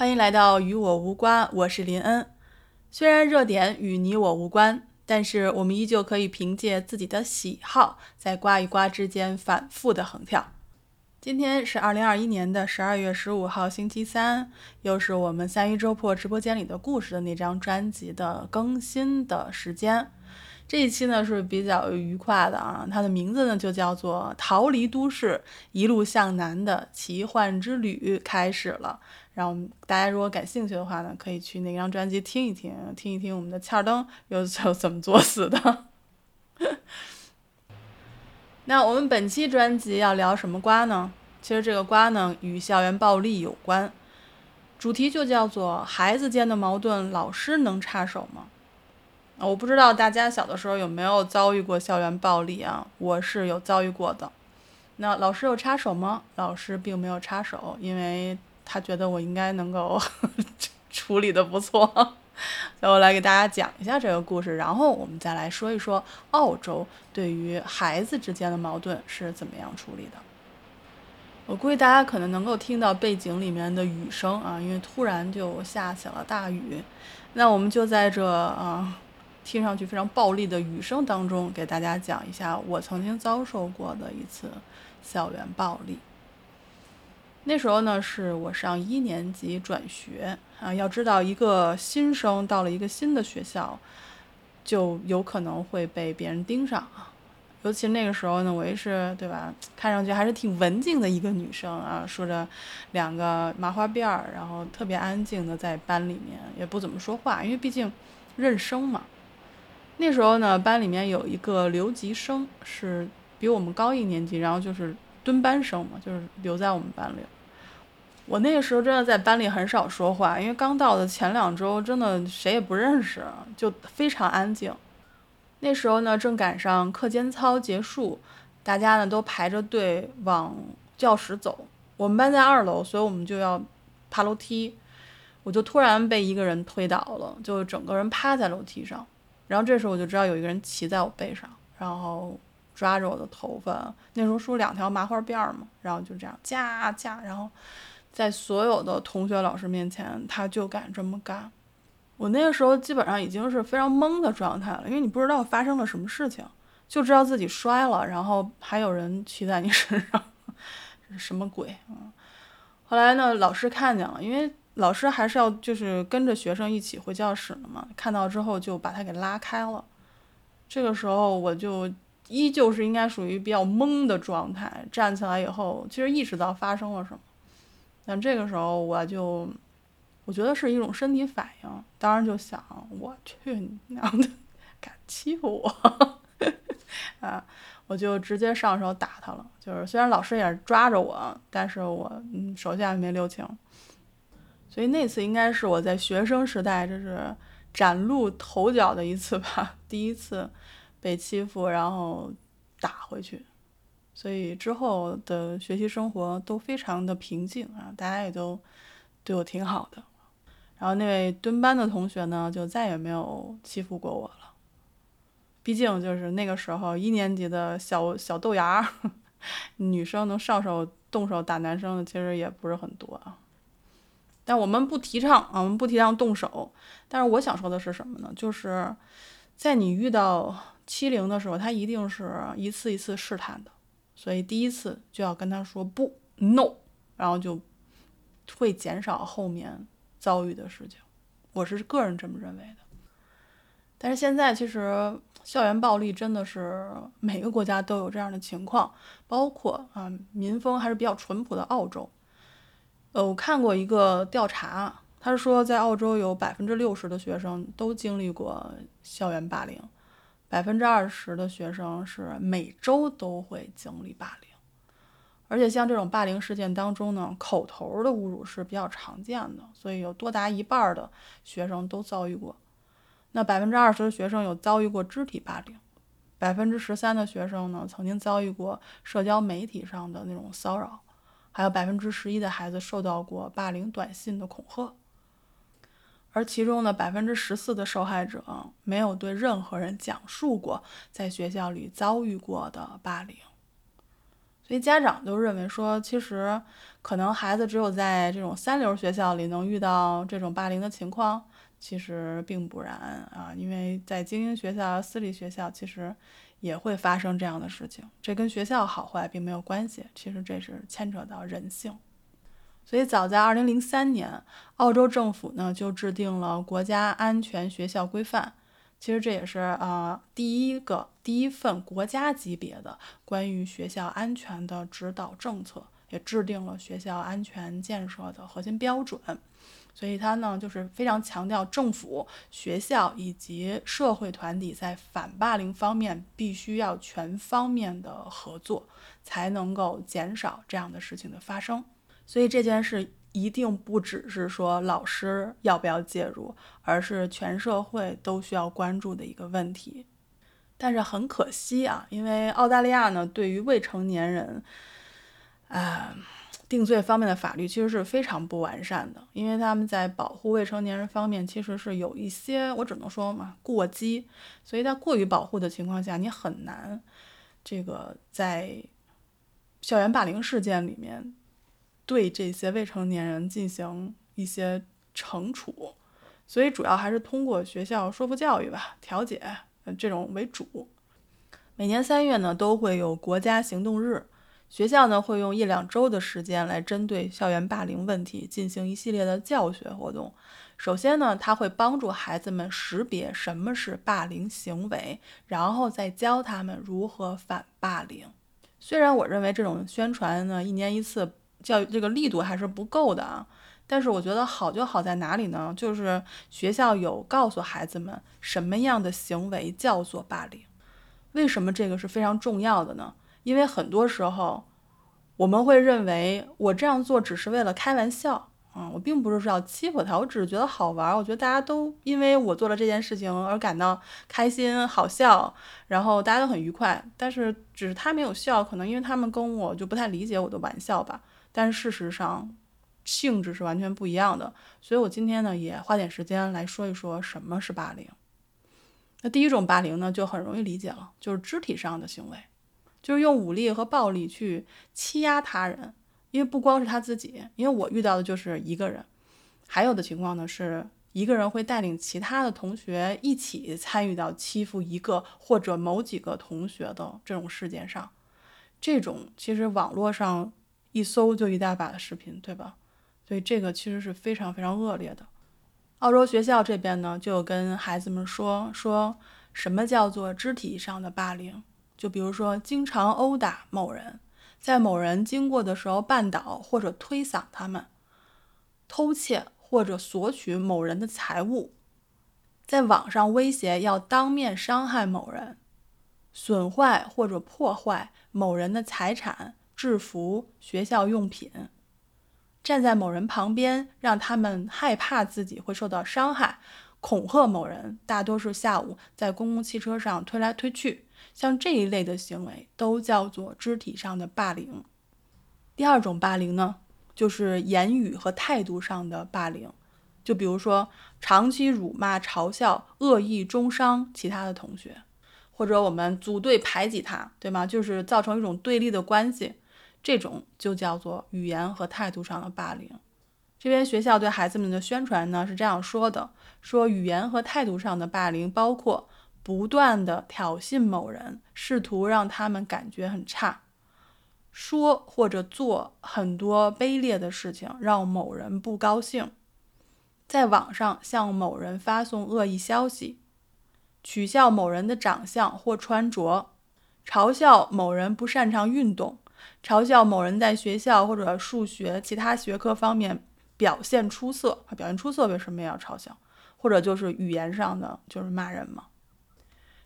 欢迎来到与我无关，我是林恩。虽然热点与你我无关，但是我们依旧可以凭借自己的喜好，在刮与刮之间反复的横跳。今天是二零二一年的十二月十五号，星期三，又是我们三一周破直播间里的故事的那张专辑的更新的时间。这一期呢是比较愉快的啊，它的名字呢就叫做《逃离都市，一路向南的奇幻之旅》开始了。然后大家如果感兴趣的话呢，可以去那张专辑听一听，听一听我们的欠儿灯又又怎么作死的。那我们本期专辑要聊什么瓜呢？其实这个瓜呢与校园暴力有关，主题就叫做孩子间的矛盾，老师能插手吗？我不知道大家小的时候有没有遭遇过校园暴力啊？我是有遭遇过的。那老师有插手吗？老师并没有插手，因为他觉得我应该能够 处理的不错。所以我来给大家讲一下这个故事，然后我们再来说一说澳洲对于孩子之间的矛盾是怎么样处理的。我估计大家可能能够听到背景里面的雨声啊，因为突然就下起了大雨。那我们就在这啊。听上去非常暴力的雨声当中，给大家讲一下我曾经遭受过的一次校园暴力。那时候呢，是我上一年级转学啊。要知道，一个新生到了一个新的学校，就有可能会被别人盯上啊。尤其那个时候呢，我也是对吧？看上去还是挺文静的一个女生啊，梳着两个麻花辫儿，然后特别安静的在班里面，也不怎么说话，因为毕竟认生嘛。那时候呢，班里面有一个留级生，是比我们高一年级，然后就是蹲班生嘛，就是留在我们班里。我那个时候真的在班里很少说话，因为刚到的前两周真的谁也不认识，就非常安静。那时候呢，正赶上课间操结束，大家呢都排着队往教室走。我们班在二楼，所以我们就要爬楼梯。我就突然被一个人推倒了，就整个人趴在楼梯上。然后这时候我就知道有一个人骑在我背上，然后抓着我的头发。那时候梳两条麻花辫儿嘛，然后就这样夹夹，然后在所有的同学老师面前，他就敢这么干。我那个时候基本上已经是非常懵的状态了，因为你不知道发生了什么事情，就知道自己摔了，然后还有人骑在你身上，什么鬼嗯？后来呢，老师看见了，因为。老师还是要就是跟着学生一起回教室的嘛，看到之后就把他给拉开了。这个时候我就依旧是应该属于比较懵的状态，站起来以后其实意识到发生了什么，但这个时候我就我觉得是一种身体反应，当然就想我去你娘的，敢欺负我 啊！我就直接上手打他了。就是虽然老师也是抓着我，但是我嗯手下也没留情。所以那次应该是我在学生时代，这是崭露头角的一次吧，第一次被欺负，然后打回去。所以之后的学习生活都非常的平静啊，大家也都对我挺好的。然后那位蹲班的同学呢，就再也没有欺负过我了。毕竟就是那个时候一年级的小小豆芽，女生能上手动手打男生的其实也不是很多啊。但我们不提倡啊，我们不提倡动手。但是我想说的是什么呢？就是在你遇到欺凌的时候，他一定是一次一次试探的，所以第一次就要跟他说不，no，然后就会减少后面遭遇的事情。我是个人这么认为的。但是现在其实校园暴力真的是每个国家都有这样的情况，包括啊民风还是比较淳朴的澳洲。呃，我看过一个调查，他说在澳洲有百分之六十的学生都经历过校园霸凌，百分之二十的学生是每周都会经历霸凌，而且像这种霸凌事件当中呢，口头的侮辱是比较常见的，所以有多达一半的学生都遭遇过。那百分之二十的学生有遭遇过肢体霸凌，百分之十三的学生呢曾经遭遇过社交媒体上的那种骚扰。还有百分之十一的孩子受到过霸凌短信的恐吓，而其中的百分之十四的受害者没有对任何人讲述过在学校里遭遇过的霸凌。所以家长都认为说，其实可能孩子只有在这种三流学校里能遇到这种霸凌的情况，其实并不然啊，因为在精英学校、私立学校，其实也会发生这样的事情。这跟学校好坏并没有关系，其实这是牵扯到人性。所以早在2003年，澳洲政府呢就制定了国家安全学校规范。其实这也是啊第一个第一份国家级别的关于学校安全的指导政策，也制定了学校安全建设的核心标准。所以它呢就是非常强调政府、学校以及社会团体在反霸凌方面必须要全方面的合作，才能够减少这样的事情的发生。所以这件事。一定不只是说老师要不要介入，而是全社会都需要关注的一个问题。但是很可惜啊，因为澳大利亚呢，对于未成年人，啊，定罪方面的法律其实是非常不完善的，因为他们在保护未成年人方面其实是有一些，我只能说嘛，过激。所以在过于保护的情况下，你很难这个在校园霸凌事件里面。对这些未成年人进行一些惩处，所以主要还是通过学校说服教育吧，调解这种为主。每年三月呢，都会有国家行动日，学校呢会用一两周的时间来针对校园霸凌问题进行一系列的教学活动。首先呢，他会帮助孩子们识别什么是霸凌行为，然后再教他们如何反霸凌。虽然我认为这种宣传呢，一年一次。教育这个力度还是不够的啊，但是我觉得好就好在哪里呢？就是学校有告诉孩子们什么样的行为叫做霸凌。为什么这个是非常重要的呢？因为很多时候我们会认为我这样做只是为了开玩笑啊，我并不是说要欺负他，我只是觉得好玩。我觉得大家都因为我做了这件事情而感到开心、好笑，然后大家都很愉快。但是只是他没有笑，可能因为他们跟我就不太理解我的玩笑吧。但事实上，性质是完全不一样的。所以我今天呢，也花点时间来说一说什么是霸凌。那第一种霸凌呢，就很容易理解了，就是肢体上的行为，就是用武力和暴力去欺压他人。因为不光是他自己，因为我遇到的就是一个人，还有的情况呢，是一个人会带领其他的同学一起参与到欺负一个或者某几个同学的这种事件上。这种其实网络上。一搜就一大把的视频，对吧？所以这个其实是非常非常恶劣的。澳洲学校这边呢，就跟孩子们说说什么叫做肢体上的霸凌，就比如说经常殴打某人，在某人经过的时候绊倒或者推搡他们，偷窃或者索取某人的财物，在网上威胁要当面伤害某人，损坏或者破坏某人的财产。制服、学校用品，站在某人旁边，让他们害怕自己会受到伤害，恐吓某人，大多数下午在公共汽车上推来推去，像这一类的行为都叫做肢体上的霸凌。第二种霸凌呢，就是言语和态度上的霸凌，就比如说长期辱骂、嘲笑、恶意中伤其他的同学，或者我们组队排挤他，对吗？就是造成一种对立的关系。这种就叫做语言和态度上的霸凌。这边学校对孩子们的宣传呢是这样说的：说语言和态度上的霸凌包括不断的挑衅某人，试图让他们感觉很差；说或者做很多卑劣的事情，让某人不高兴；在网上向某人发送恶意消息；取笑某人的长相或穿着；嘲笑某人不擅长运动。嘲笑某人在学校或者数学其他学科方面表现出色，表现出色为什么要嘲笑？或者就是语言上的，就是骂人嘛。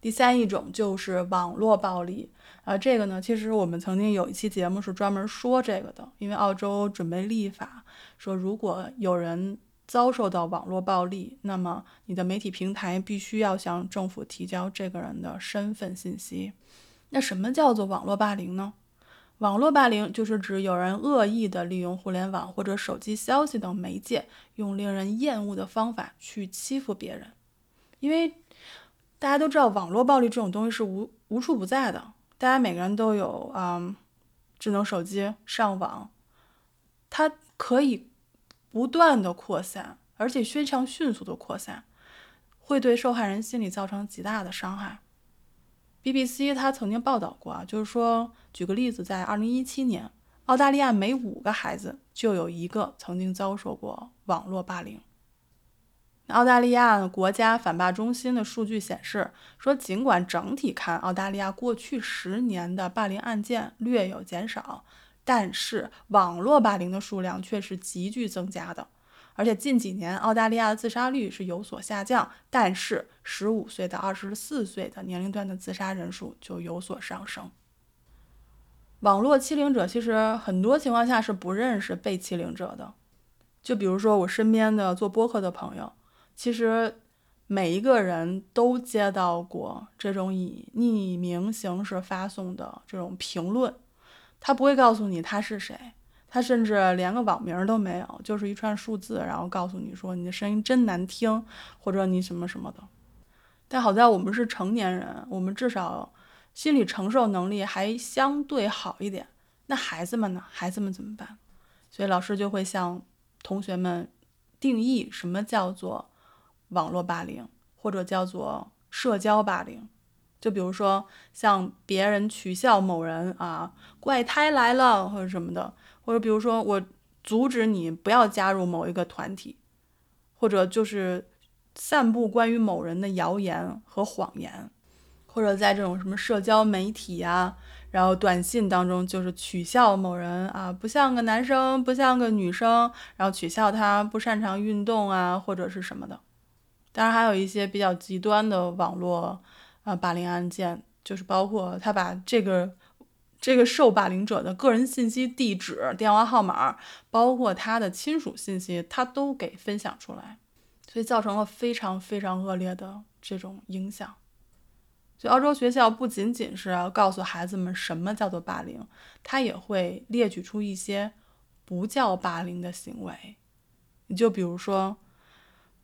第三一种就是网络暴力啊，这个呢，其实我们曾经有一期节目是专门说这个的，因为澳洲准备立法，说如果有人遭受到网络暴力，那么你的媒体平台必须要向政府提交这个人的身份信息。那什么叫做网络霸凌呢？网络霸凌就是指有人恶意的利用互联网或者手机消息等媒介，用令人厌恶的方法去欺负别人。因为大家都知道，网络暴力这种东西是无无处不在的，大家每个人都有嗯智能手机、上网，它可以不断的扩散，而且非常迅速的扩散，会对受害人心理造成极大的伤害。BBC 他曾经报道过啊，就是说，举个例子，在2017年，澳大利亚每五个孩子就有一个曾经遭受过网络霸凌。澳大利亚国家反霸中心的数据显示，说尽管整体看澳大利亚过去十年的霸凌案件略有减少，但是网络霸凌的数量却是急剧增加的。而且近几年澳大利亚的自杀率是有所下降，但是十五岁到二十四岁的年龄段的自杀人数就有所上升。网络欺凌者其实很多情况下是不认识被欺凌者的，就比如说我身边的做播客的朋友。其实每一个人都接到过这种以匿名形式发送的这种评论，他不会告诉你他是谁，他甚至连个网名都没有，就是一串数字，然后告诉你说你的声音真难听，或者你什么什么的。但好在我们是成年人，我们至少心理承受能力还相对好一点。那孩子们呢？孩子们怎么办？所以老师就会向同学们定义什么叫做。网络霸凌，或者叫做社交霸凌，就比如说像别人取笑某人啊，怪胎来了或者什么的，或者比如说我阻止你不要加入某一个团体，或者就是散布关于某人的谣言和谎言，或者在这种什么社交媒体呀，然后短信当中就是取笑某人啊，不像个男生，不像个女生，然后取笑他不擅长运动啊，或者是什么的。当然，还有一些比较极端的网络，呃，霸凌案件，就是包括他把这个这个受霸凌者的个人信息、地址、电话号码，包括他的亲属信息，他都给分享出来，所以造成了非常非常恶劣的这种影响。所以，澳洲学校不仅仅是要告诉孩子们什么叫做霸凌，他也会列举出一些不叫霸凌的行为，你就比如说。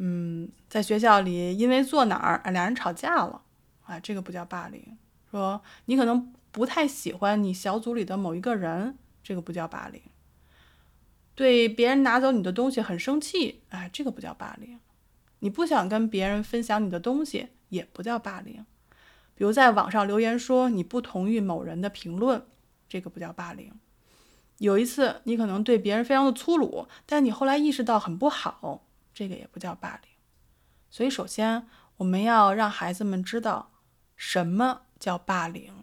嗯，在学校里，因为坐哪儿，两人吵架了，啊，这个不叫霸凌。说你可能不太喜欢你小组里的某一个人，这个不叫霸凌。对别人拿走你的东西很生气，哎，这个不叫霸凌。你不想跟别人分享你的东西，也不叫霸凌。比如在网上留言说你不同意某人的评论，这个不叫霸凌。有一次你可能对别人非常的粗鲁，但你后来意识到很不好。这个也不叫霸凌，所以首先我们要让孩子们知道什么叫霸凌，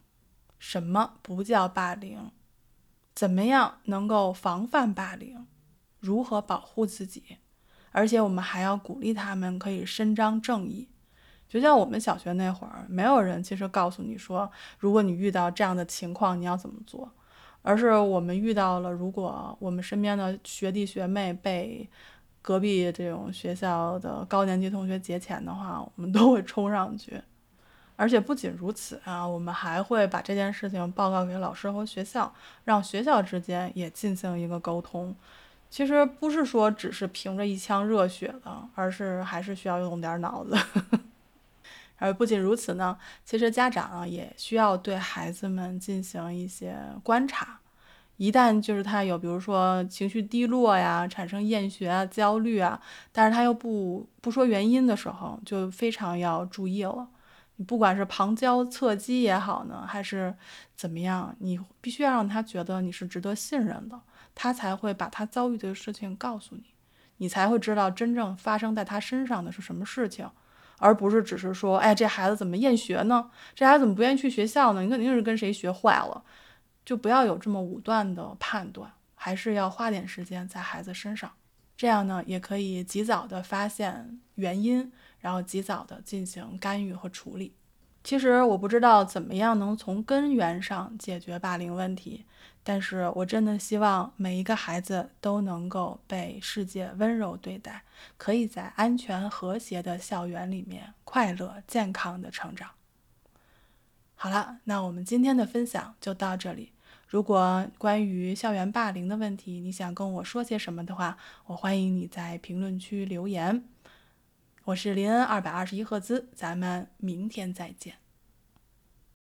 什么不叫霸凌，怎么样能够防范霸凌，如何保护自己，而且我们还要鼓励他们可以伸张正义。就像我们小学那会儿，没有人其实告诉你说，如果你遇到这样的情况，你要怎么做，而是我们遇到了，如果我们身边的学弟学妹被。隔壁这种学校的高年级同学节前的话，我们都会冲上去，而且不仅如此啊，我们还会把这件事情报告给老师和学校，让学校之间也进行一个沟通。其实不是说只是凭着一腔热血的，而是还是需要用点脑子。而不仅如此呢，其实家长也需要对孩子们进行一些观察。一旦就是他有，比如说情绪低落呀，产生厌学啊、焦虑啊，但是他又不不说原因的时候，就非常要注意了。你不管是旁敲侧击也好呢，还是怎么样，你必须要让他觉得你是值得信任的，他才会把他遭遇的事情告诉你，你才会知道真正发生在他身上的是什么事情，而不是只是说，哎，这孩子怎么厌学呢？这孩子怎么不愿意去学校呢？你肯定是跟谁学坏了。就不要有这么武断的判断，还是要花点时间在孩子身上，这样呢也可以及早的发现原因，然后及早的进行干预和处理。其实我不知道怎么样能从根源上解决霸凌问题，但是我真的希望每一个孩子都能够被世界温柔对待，可以在安全和谐的校园里面快乐健康的成长。好了，那我们今天的分享就到这里。如果关于校园霸凌的问题，你想跟我说些什么的话，我欢迎你在评论区留言。我是林恩二百二十一赫兹，咱们明天再见。